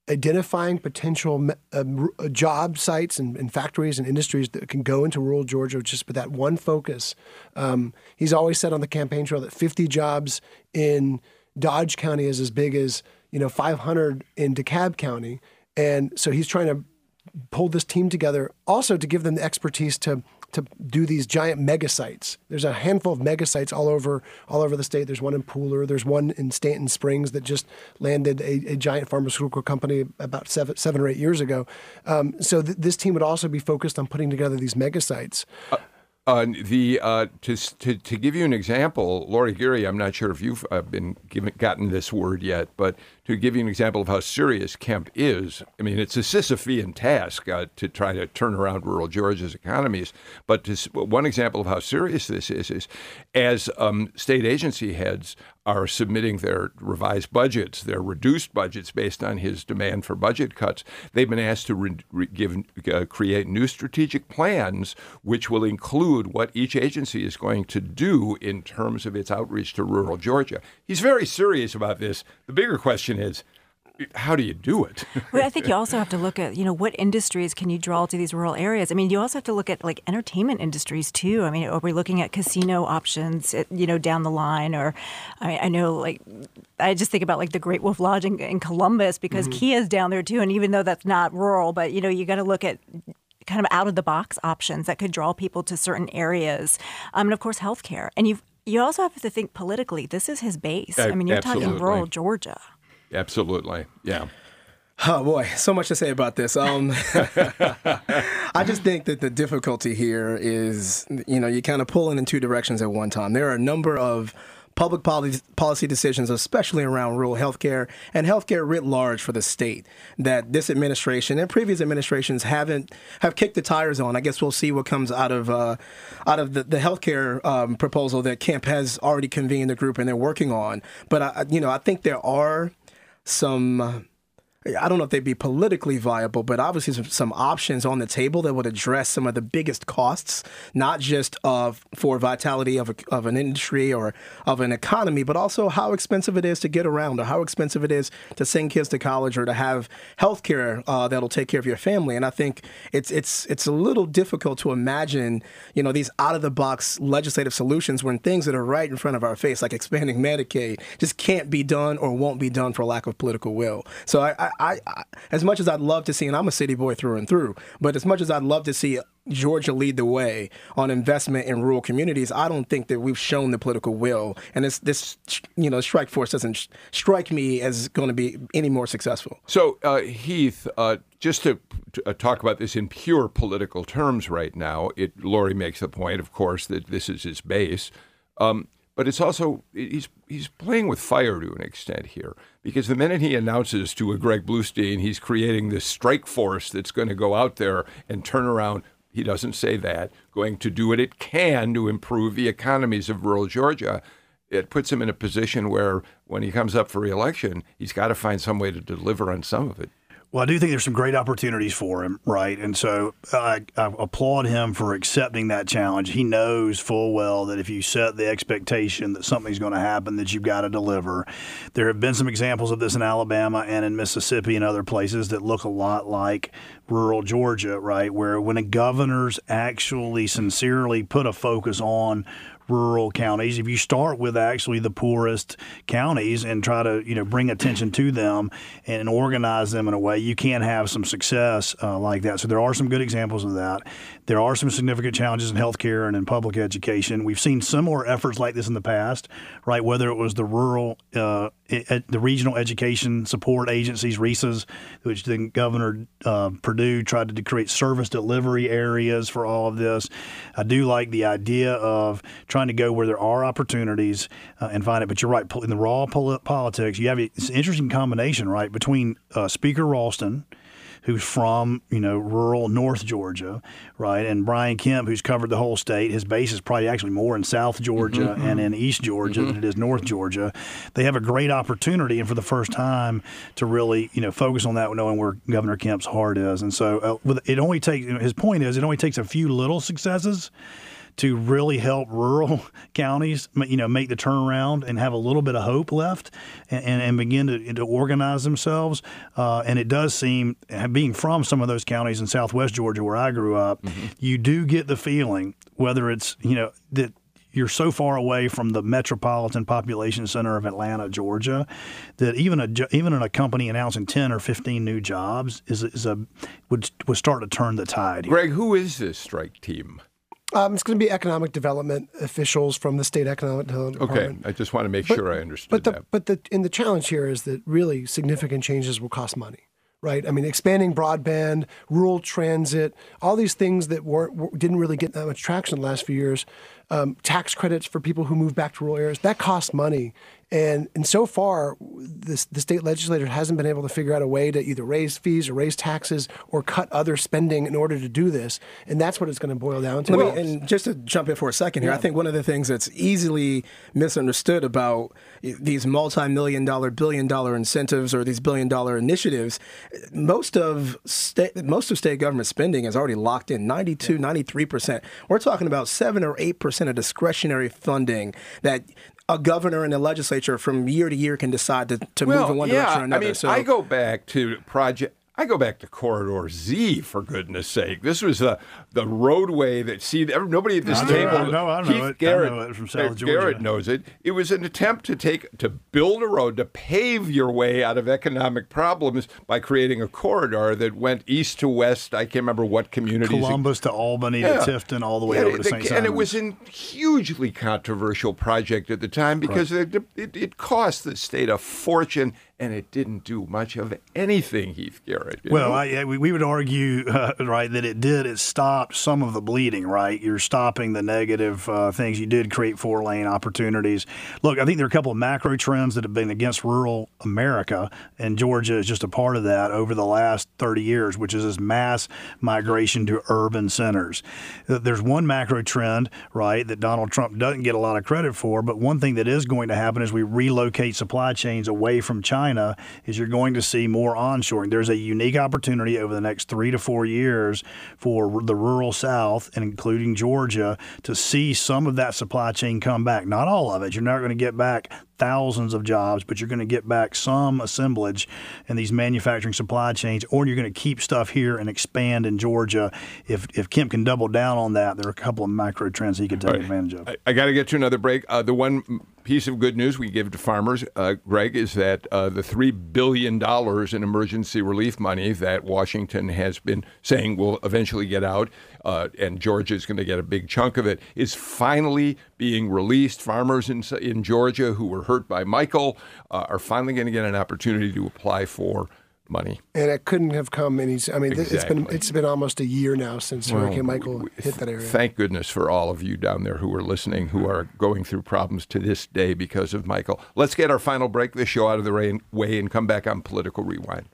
identifying potential me- um, job sites and, and factories and industries that can go into rural Georgia just with that one focus. Um, he's always said on the campaign trail that 50 jobs in Dodge County is as big as you know 500 in DeKalb County, and so he's trying to pull this team together also to give them the expertise to to do these giant mega sites. There's a handful of mega sites all over all over the state. There's one in Pooler. There's one in Stanton Springs that just landed a, a giant pharmaceutical company about seven seven or eight years ago. Um, so th- this team would also be focused on putting together these mega sites. Uh, the uh, to, to to give you an example, Lori Geary, I'm not sure if you've uh, been given gotten this word yet, but to give you an example of how serious Kemp is, I mean, it's a Sisyphean task uh, to try to turn around rural Georgia's economies. But to, one example of how serious this is is as um, state agency heads are submitting their revised budgets, their reduced budgets based on his demand for budget cuts, they've been asked to re- re- give, uh, create new strategic plans, which will include what each agency is going to do in terms of its outreach to rural Georgia. He's very serious about this. The bigger question is, how do you do it? (laughs) Well, I think you also have to look at, you know, what industries can you draw to these rural areas? I mean, you also have to look at like entertainment industries too. I mean, are we looking at casino options, eh, you know, down the line? Or I, mean, I know, like, I just think about like the Great Wolf Lodge in, in Columbus because Kia's down there too. And even though that's not rural, but, you know, you got to look at kind of out of the box options that could draw people to certain areas. Um, and of course, healthcare. And you you also have to think politically. This is his base. Uh, I mean, you're talking rural Georgia. Absolutely. Yeah. Oh boy, so much to say about this. Um, (laughs) I just think that the difficulty here is, you know, you're kind of pulling in two directions at one time. There are a number of public policy, decisions, especially around rural healthcare and healthcare writ large for the state, that this administration and previous administrations haven't have kicked the tires on. I guess we'll see what comes out of uh, out of the, the healthcare um, proposal that Kemp has already convened the group and they're working on. But I, you know, I think there are some. Uh, I don't know if they'd be politically viable, but obviously some, some options on the table that would address some of the biggest costs, not just of for vitality of, a, of an industry or of an economy, but also how expensive it is to get around or how expensive it is to send kids to college or to have health care uh, that'll take care of your family. And I think it's it's it's a little difficult to imagine, you know, these out of the box legislative solutions when things that are right in front of our face, like expanding Medicaid, just can't be done or won't be done for lack of political will. So I, I I, as much as I'd love to see, and I'm a city boy through and through, but as much as I'd love to see Georgia lead the way on investment in rural communities, I don't think that we've shown the political will, and this this you know strike force doesn't strike me as going to be any more successful. So uh, Heath, uh, just to, to uh, talk about this in pure political terms right now, it Lori makes the point, of course, that this is his base. Um, but it's also he's he's playing with fire to an extent here because the minute he announces to a Greg Bluestein he's creating this strike force that's going to go out there and turn around, he doesn't say that, going to do what it can to improve the economies of rural Georgia. It puts him in a position where when he comes up for reelection, he's got to find some way to deliver on some of it. Well, I do think there's some great opportunities for him, right? And so I, I, applaud him for accepting that challenge. He knows full well that if you set the expectation that something's going to happen, that you've got to deliver. There have been some examples of this in Alabama and in Mississippi and other places that look a lot like rural Georgia, right? Where when a governors actually sincerely put a focus on rural counties. If you start with actually the poorest counties and try to you know bring attention to them and organize them in a way, you can have some success uh, like that. So there are some good examples of that. There are some significant challenges in healthcare and in public education. We've seen similar efforts like this in the past, right? Whether it was the rural, uh, the regional education support agencies, RESAs, which then Governor uh, Perdue tried to create service delivery areas for all of this. I do like the idea of trying to go where there are opportunities uh, and find it. But you're right, in the raw politics, you have it's an interesting combination, right, between uh, Speaker Ralston who's from you know rural North Georgia, right? And Brian Kemp, who's covered the whole state. His base is probably actually more in South Georgia mm-hmm. and in East Georgia mm-hmm. than it is North Georgia. They have a great opportunity, and for the first time, to really you know focus on that, knowing where Governor Kemp's heart is. And so uh, it only takes his point is it only takes a few little successes to really help rural (laughs) counties, you know, make the turnaround and have a little bit of hope left and, and, and begin to, to, organize themselves. Uh, and it does seem, being from some of those counties in Southwest Georgia where I grew up, mm-hmm. you do get the feeling, whether it's, you know, that you're so far away from the metropolitan population center of Atlanta, Georgia, that even a even a company announcing ten or fifteen new jobs is, is a would would start to turn the tide. Here. Greg, who is this strike team? Um, it's going to be economic development officials from the state economic development okay. department. I just want to make but, sure I understood but the, that. But the and the challenge here is that really significant changes will cost money right? I mean, expanding broadband, rural transit, all these things that weren't didn't really get that much traction in the last few years. Um, tax credits for people who move back to rural areas that costs money, and and so far, this, the state legislature hasn't been able to figure out a way to either raise fees or raise taxes or cut other spending in order to do this. And that's what it's going to boil down to. Me, and just to jump in for a second here, yeah. I think one of the things that's easily misunderstood about these multi-million dollar, billion dollar incentives or these billion dollar initiatives, most of state most of state government spending is already locked in 92, yeah. 93 percent. We're talking about seven or eight percent of discretionary funding that a governor and a legislature from year to year can decide to, to well, move in one yeah, direction or another. I mean, so I go back to project I go back to Corridor Z for goodness sake. This was the the roadway that see nobody at this I table. I know, I know Keith it. Garrett, I know it from South Georgia. Garrett knows it. It was an attempt to take to build a road to pave your way out of economic problems by creating a corridor that went east to west. I can't remember what communities. Columbus to Albany yeah. to Tifton, all the way yeah, over to St. And it was a hugely controversial project at the time because right. it, it, it cost the state a fortune and it didn't do much of anything, Heath Garrett. Well, I, we, would argue, uh, right, that it did. It stopped some of the bleeding, right? You're stopping the negative uh, things. You did create four lane opportunities. Look, I think there are a couple of macro trends that have been against rural America, and Georgia is just a part of that over the last 30 years, which is this mass migration to urban centers. Uh, there's one macro trend, right, that Donald Trump doesn't get a lot of credit for, but one thing that is going to happen is we relocate supply chains away from China China is you're going to see more onshoring. There's a unique opportunity over the next three to four years for the rural South, and including Georgia, to see some of that supply chain come back. Not all of it. You're not going to get back thousands of jobs, but you're going to get back some assemblage in these manufacturing supply chains, or you're going to keep stuff here and expand in Georgia. If if Kemp can double down on that, there are a couple of macro trends he could take right. advantage of. I, I got to get to another break. Uh, the one piece of good news we give to farmers, uh, Greg, is that uh, the $3 billion in emergency relief money that Washington has been saying will eventually get out, uh, and Georgia is going to get a big chunk of it, is finally being released. Farmers in, in Georgia who were hurt by Michael uh, are finally going to get an opportunity to apply for money. And it couldn't have come any. I mean, it's been it's been almost a year now since Hurricane Michael hit that area. Thank goodness for all of you down there who are listening, who are going through problems to this day because of Michael. Let's get our final break, this show out of the rain, way, and come back on Political Rewind.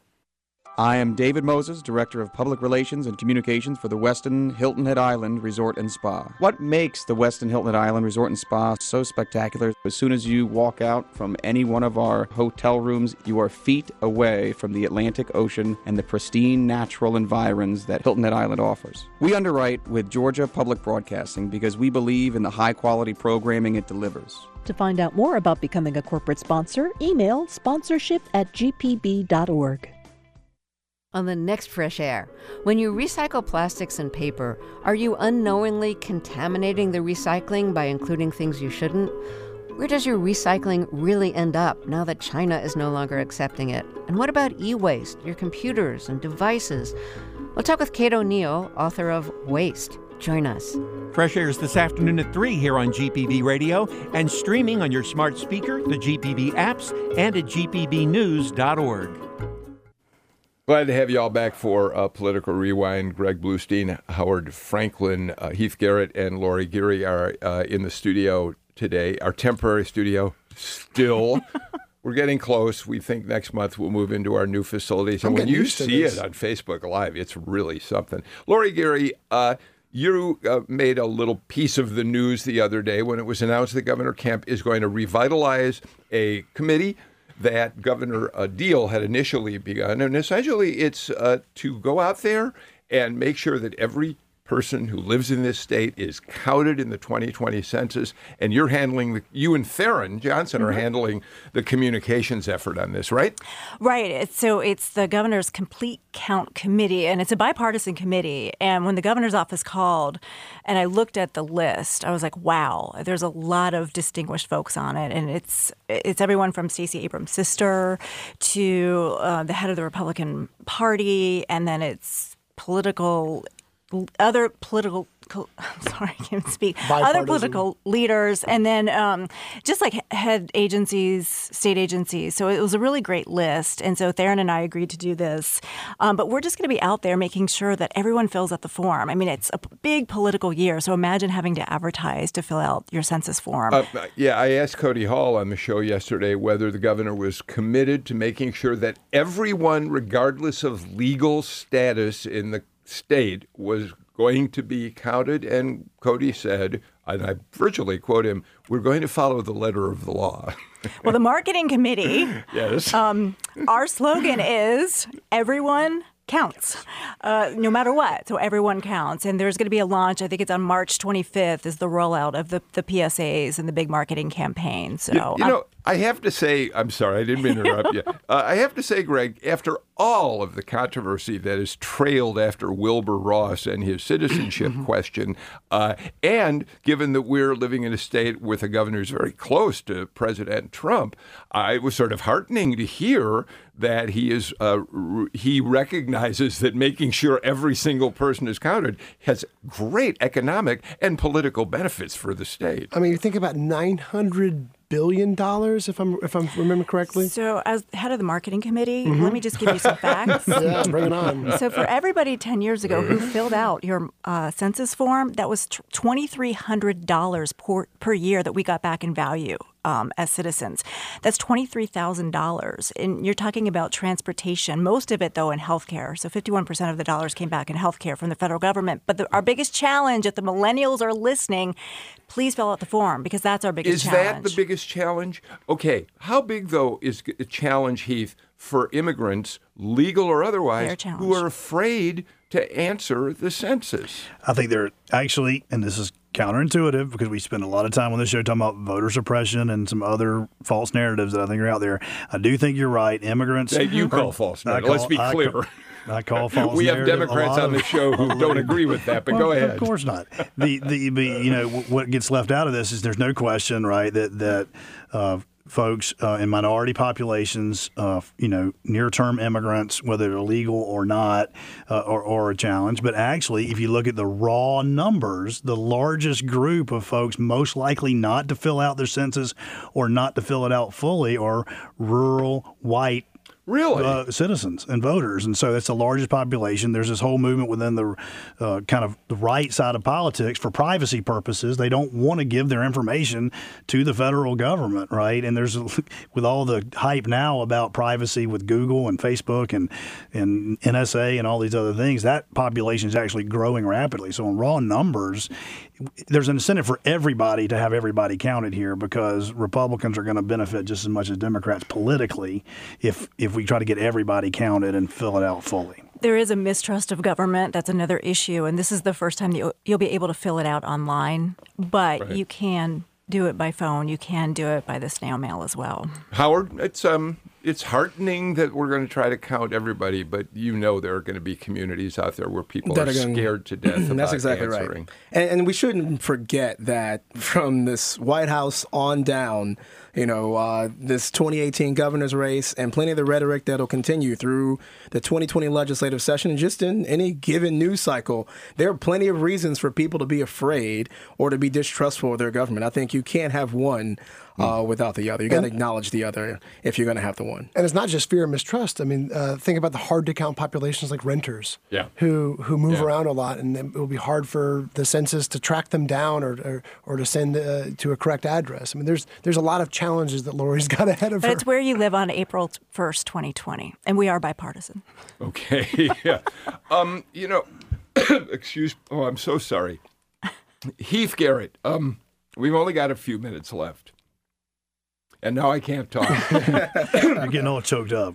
I am David Moses, Director of Public Relations and Communications for the Westin Hilton Head Island Resort and Spa. What makes the Westin Hilton Head Island Resort and Spa so spectacular? As soon as you walk out from any one of our hotel rooms, you are feet away from the Atlantic Ocean and the pristine natural environs that Hilton Head Island offers. We underwrite with Georgia Public Broadcasting because we believe in the high quality programming it delivers. To find out more about becoming a corporate sponsor, email sponsorship at gpb.org. On the next Fresh Air, when you recycle plastics and paper, are you unknowingly contaminating the recycling by including things you shouldn't? Where does your recycling really end up now that China is no longer accepting it? And what about e waste, your computers and devices? We'll talk with Kate O'Neill, author of Waste. Join us. Fresh Airs this afternoon at 3 here on GPB Radio and streaming on your smart speaker, the GPB apps, and at gpbnews.org. Glad to have you all back for uh, Political Rewind. Greg Bluestein, Howard Franklin, uh, Heath Garrett, and Lori Geary are uh, in the studio today, our temporary studio still. (laughs) We're getting close. We think next month we'll move into our new facilities. And when you see this. it on Facebook Live, it's really something. Lori Geary, uh, you uh, made a little piece of the news the other day when it was announced that Governor Kemp is going to revitalize a committee that Governor uh, Deal had initially begun. And essentially, it's uh, to go out there and make sure that every person who lives in this state is counted in the 2020 census. And you're handling, the, you and Tharon Johnson are handling the communications effort on this, right? Right. It's, so it's the governor's complete count committee, and it's a bipartisan committee. And when the governor's office called, and I looked at the list, I was like, "Wow, there's a lot of distinguished folks on it." And it's it's everyone from Stacey Abrams' sister to uh, the head of the Republican Party, and then it's political other political (laughs) I'm sorry, I can't speak. Other political leaders, and then um, just like head agencies, state agencies. So it was a really great list. And so Tharon and I agreed to do this. Um, but we're just going to be out there making sure that everyone fills out the form. I mean, it's a big political year. So imagine having to advertise to fill out your census form. Uh, yeah, I asked Cody Hall on the show yesterday whether the governor was committed to making sure that everyone, regardless of legal status in the state, was going to be counted. And Cody said, and I virtually quote him, we're going to follow the letter of the law. (laughs) well, the marketing committee, (laughs) yes. um, our slogan is everyone counts, uh, no matter what. So everyone counts. And there's going to be a launch. I think it's on March 25th. Is the rollout of the, the PSAs and the big marketing campaign. So You, you know, I have to say, I'm sorry, I didn't mean to interrupt you. (laughs) Uh, I have to say, Greg, after all of the controversy that has trailed after Wilbur Ross and his citizenship question, uh, and given that we're living in a state with a governor who's very close to President Trump, I it was sort of heartening to hear that he is uh, r- he recognizes that making sure every single person is counted has great economic and political benefits for the state. I mean, you think about nine hundred billion dollars, if I'm if I'm remember correctly. So, as head of the marketing committee, let me just give you some facts. (laughs) Yeah, bring it on. So, for everybody 10 years ago who (laughs) filled out your uh, census form, that was $2,300 per, per year that we got back in value. Um, as citizens, that's twenty-three thousand dollars, and you're talking about transportation. Most of it, though, in healthcare. So, fifty-one percent of the dollars came back in healthcare from the federal government. But the, our biggest challenge, if the millennials are listening, please fill out the form because that's our biggest Is challenge. that the biggest challenge? Okay. How big, though, is a challenge, Heath, for immigrants, legal or otherwise, who are afraid to answer the census? I think they're actually, and this is counterintuitive because we spend a lot of time on this show talking about voter suppression and some other false narratives that I think are out there. I do think you're right. Immigrants. That you call false narrative. Let's be I clear. Call, I call (laughs) false. we have Democrats on the show who don't agree with that, but Well, go ahead. Of course not. The the, the you know what gets left out of this is there's no question, right, that that uh, folks uh, in minority populations, uh, you know, near-term immigrants, whether they're legal or not, uh, or a challenge. But actually, if you look at the raw numbers, the largest group of folks most likely not to fill out their census or not to fill it out fully are rural white Really? uh, citizens and voters, and so that's the largest population. There's this whole movement within the uh, kind of the right side of politics for privacy purposes. They don't want to give their information to the federal government, right? And there's (laughs) with all the hype now about privacy with Google and Facebook and and NSA and all these other things, that population is actually growing rapidly. So in raw numbers, there's an incentive for everybody to have everybody counted here because Republicans are going to benefit just as much as Democrats politically if if we try to get everybody counted and fill it out fully. There is a mistrust of government. That's another issue. And this is the first time that you'll, you'll be able to fill it out online, but Right. you can do it by phone. You can do it by the snail mail as well. Howard, it's um, it's heartening that we're going to try to count everybody, but you know there are going to be communities out there where people That are are scared to death. (clears throat) That's exactly answering. right. And, and we shouldn't forget that from this White House on down, you know, uh, this 2018 governor's race and plenty of the rhetoric that'll continue through the 2020 legislative session and just in any given news cycle, there are plenty of reasons for people to be afraid or to be distrustful of their government. I think you can't have one uh, without the other. You got to acknowledge the other if you're going to have the one. And it's not just fear and mistrust. I mean, uh, think about the hard to count populations like renters, Yeah. who who move Yeah. around a lot, and it will be hard for the census to track them down or or, or to send uh, to a correct address. I mean, there's there's a lot of challenges that Lori's (laughs) got ahead of But her. it's where you live on April 1st, 2020. And we are bipartisan. Okay. (laughs) yeah. Um, you know, (coughs) excuse. Oh, I'm so sorry. Heath Garrett. Um, we've only got a few minutes left, and now I can't talk. (laughs) You're getting all choked up.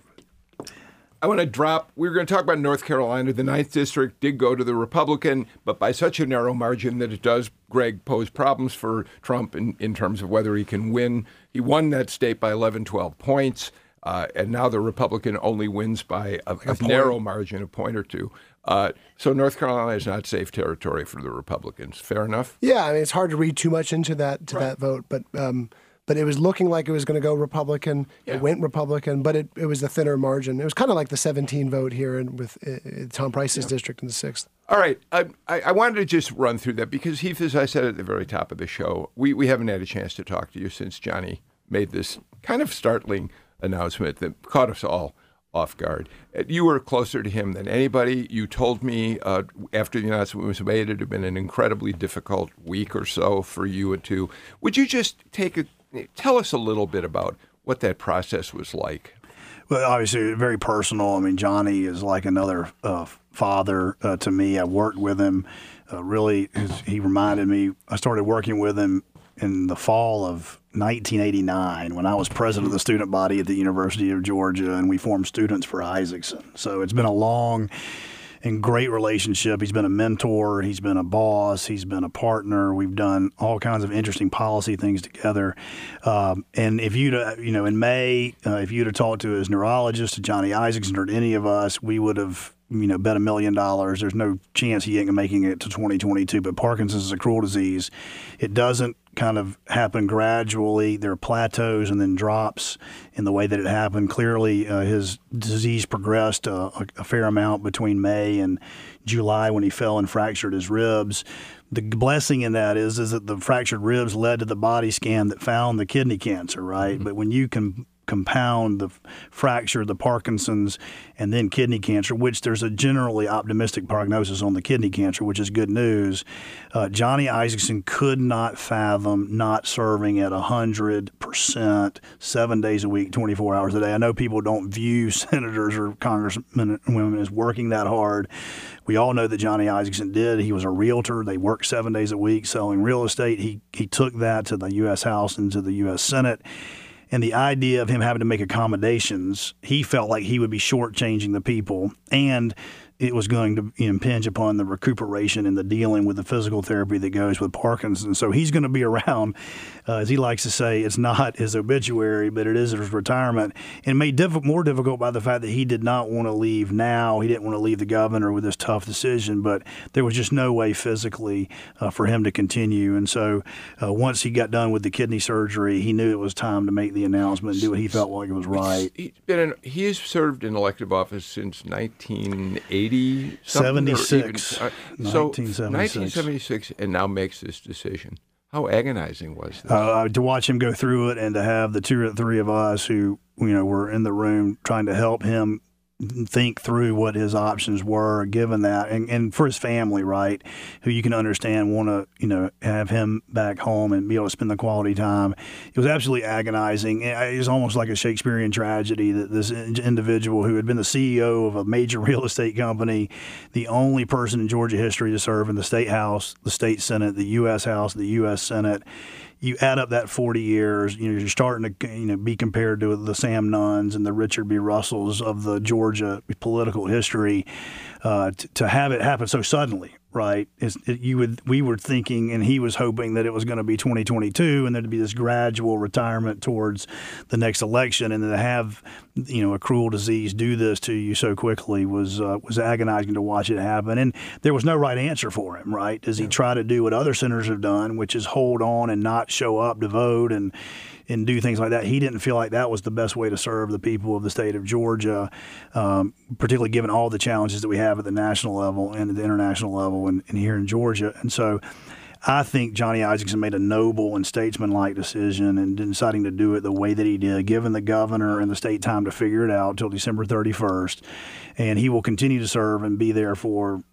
I want to drop. We were going to talk about North Carolina. The ninth district did go to the Republican, but by such a narrow margin that it does, Greg, pose problems for Trump in, in terms of whether he can win. He won that state by 11, 12 points, uh, and now the Republican only wins by a, a narrow margin, a point or two. Uh, so North Carolina is not safe territory for the Republicans. Fair enough? yeah, I mean, it's hard to read too much into that to that vote, but. Um, but it was looking like it was going to go Republican. It went Republican, but it, it was a thinner margin. It was kind of like the 17 vote here in, with uh, Tom Price's district in the sixth. All right. I, I, I wanted to just run through that because, Heath, as I said at the very top of the show, we, we haven't had a chance to talk to you since Johnny made this kind of startling announcement that caught us all off guard. Uh, You were closer to him than anybody. You told me uh, after the announcement was made it had been an incredibly difficult week or so for you and two. Would you just take a tell us a little bit about what that process was like? Well, obviously, very personal. I mean, Johnny is like another uh, father uh, to me. I worked with him. Uh, really, he reminded me. I started working with him in the fall of 1989 when I was president of the student body at the University of Georgia, and we formed Students for Isakson. So it's been a long and great relationship. He's been a mentor, he's been a boss, he's been a partner. We've done all kinds of interesting policy things together. Um, and if you'd, uh, you know, in May, uh, if you'd have talked to his neurologist, to Johnny Isakson, or to any of us, we would have. You know, bet a million dollars. There's no chance he ain't making it to 2022. But Parkinson's is a cruel disease. It doesn't kind of happen gradually. There are plateaus and then drops in the way that it happened. Clearly, uh, his disease progressed uh, a, a fair amount between May and July when he fell and fractured his ribs. The blessing in that is is that the fractured ribs led to the body scan that found the kidney cancer, right? But when you can compound the fracture, the Parkinson's, and then kidney cancer, which there's a generally optimistic prognosis on the kidney cancer, which is good news. Uh, Johnny Isakson could not fathom not serving at 100%, seven days a week, 24 hours a day. I know people don't view (laughs) senators or congressmen and women as working that hard. We all know that Johnny Isakson did. He was a realtor. They worked seven days a week selling real estate. He, he took that to the U.S. House and to the U.S. Senate. And the idea of him having to make accommodations, he felt like he would be shortchanging the people. And it was going to impinge upon the recuperation and the dealing with the physical therapy that goes with Parkinson's. So he's going to be around, uh, as he likes to say, it's not his obituary, but it is his retirement. And made diff- more difficult by the fact that he did not want to leave now. He didn't want to leave the governor with this tough decision, but there was just no way physically uh, for him to continue. And so uh, once he got done with the kidney surgery, he knew it was time to make the announcement and do what he felt like was right. He's been in, served in elective office since 1980, something, or 76. even- uh, so 1976. 1976, and now makes this decision. How agonizing was that uh, to watch him go through it and to have the two or three of us who you know were in the room trying to help him think through what his options were given that and, and for his family right who you can understand want to you know have him back home and be able to spend the quality time. It was absolutely agonizing. It was almost like a shakespearean tragedy that this individual who had been the ceo of a major (laughs) real estate company the only person in georgia history to serve in the state house the state senate the u.s house the u.s senate you add up that 40 years, you know, you're starting to you know be compared to the Sam Nunns and the Richard B. Russells of the Georgia political history. Uh, t- to have it happen so suddenly, right? Is it, you would we were thinking, and he was hoping that it was going to be 2022, and there'd be this gradual retirement towards the next election, and then to have you know a cruel disease do this to you so quickly was uh, was agonizing to watch it happen, and there was no right answer for him. Right? Does he try to do what other senators have done, which is hold on and not show up to vote and and do things like that. He didn't feel like that was the best way to serve the people of the state of Georgia, um, particularly given all the challenges that we have at the national level and at the international level and, and here in Georgia. And so I think Johnny Isakson made a noble and statesmanlike decision in deciding to do it the way that he did, giving the governor and the state time to figure it out until December 31st. And he will continue to serve and be there for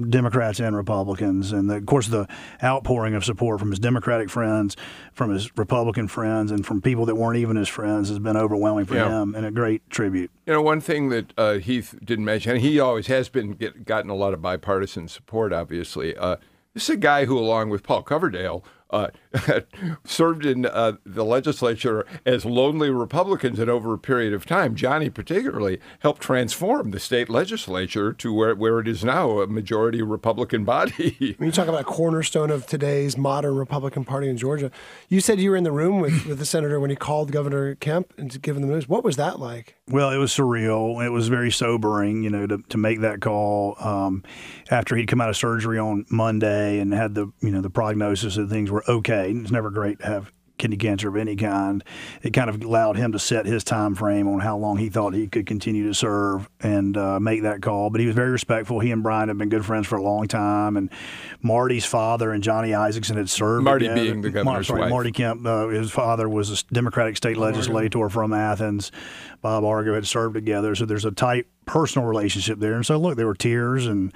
Democrats and Republicans, and the, of course the outpouring of support from his Democratic friends, from his Republican friends, and from people that weren't even his friends has been overwhelming for Yeah. him and a great tribute. You know, one thing that uh, Heath didn't mention, and he always has been get, gotten a lot of bipartisan support, obviously. Uh, this is a guy who, along with Paul Coverdell, uh, (laughs) served in uh, the legislature as lonely Republicans and over a period of time. Johnny, particularly, helped transform the state legislature to where, where it is now a majority Republican body. (laughs) When you talk about a cornerstone of today's modern Republican Party in Georgia, you said you were in the room with, with the senator when he called Governor Kemp and to give him the news. What was that like? Well, it was surreal. It was very sobering, you know, to, to make that call um, after he'd come out of surgery on Monday and had the, you know, the prognosis that things were okay. It's never great to have kidney cancer of any kind. It kind of allowed him to set his time frame on how long he thought he could continue to serve and uh, make that call. But he was very respectful. He and Brian have been good friends for a long time, and Marty's father and Johnny Isakson had served. Marty together. being the Mar- governor's sorry, wife. Marty Kemp, uh, his father was a Democratic state legislator from Athens. Bob Argo had served together, so there's a tight personal relationship there. And so, look, there were tears, and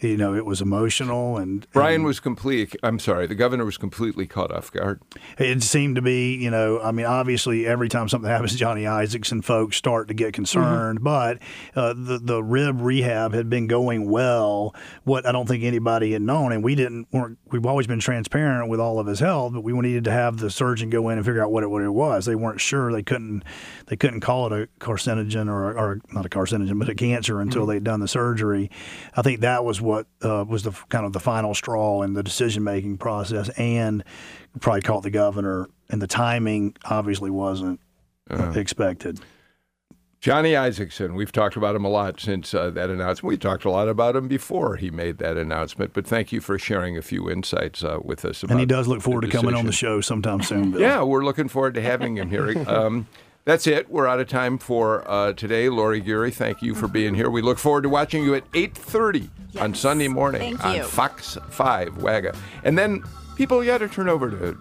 you know, it was emotional, and Brian was complete. I'm sorry, the governor was completely caught off guard. it seemed to be, you know, I mean, obviously, every time something (laughs) happens to Johnny Isakson, folks start to get concerned. But uh, the the rib rehab had been going well. What I don't think anybody had known, and we didn't. weren't We've always been transparent with all of his health, but we needed to have the surgeon go in and figure out what it what it was. They weren't sure. They couldn't they couldn't call it a carcinogen or or not a carcinogen, but a cancer until they'd done the surgery. I think that was what uh, was the kind of the final straw in the decision making process, and probably caught the governor. And the timing obviously wasn't uh, expected. Johnny Isakson, we've talked about him a lot since uh, that announcement. We talked a lot about him before he made that announcement, but thank you for sharing a few insights uh, with us. About And he does look forward to coming on the show sometime soon. Bill. Yeah, we're looking forward to having him here. (laughs) Um, that's it. We're out of time for uh, today. Lori Geary, thank you for being here. We look forward to watching you at 8.30 on Sunday morning on. Fox 5 WAGA. And then people, you got to turn over to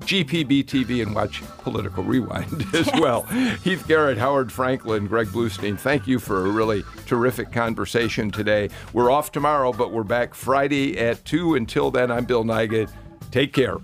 GPB TV and watch Political Rewind (laughs) as well. Heath Garrett, Howard Franklin, Greg Bluestein, thank you for a really terrific conversation today. We're off tomorrow, but we're back Friday at 2. Until then, I'm Bill Nigut. Take care.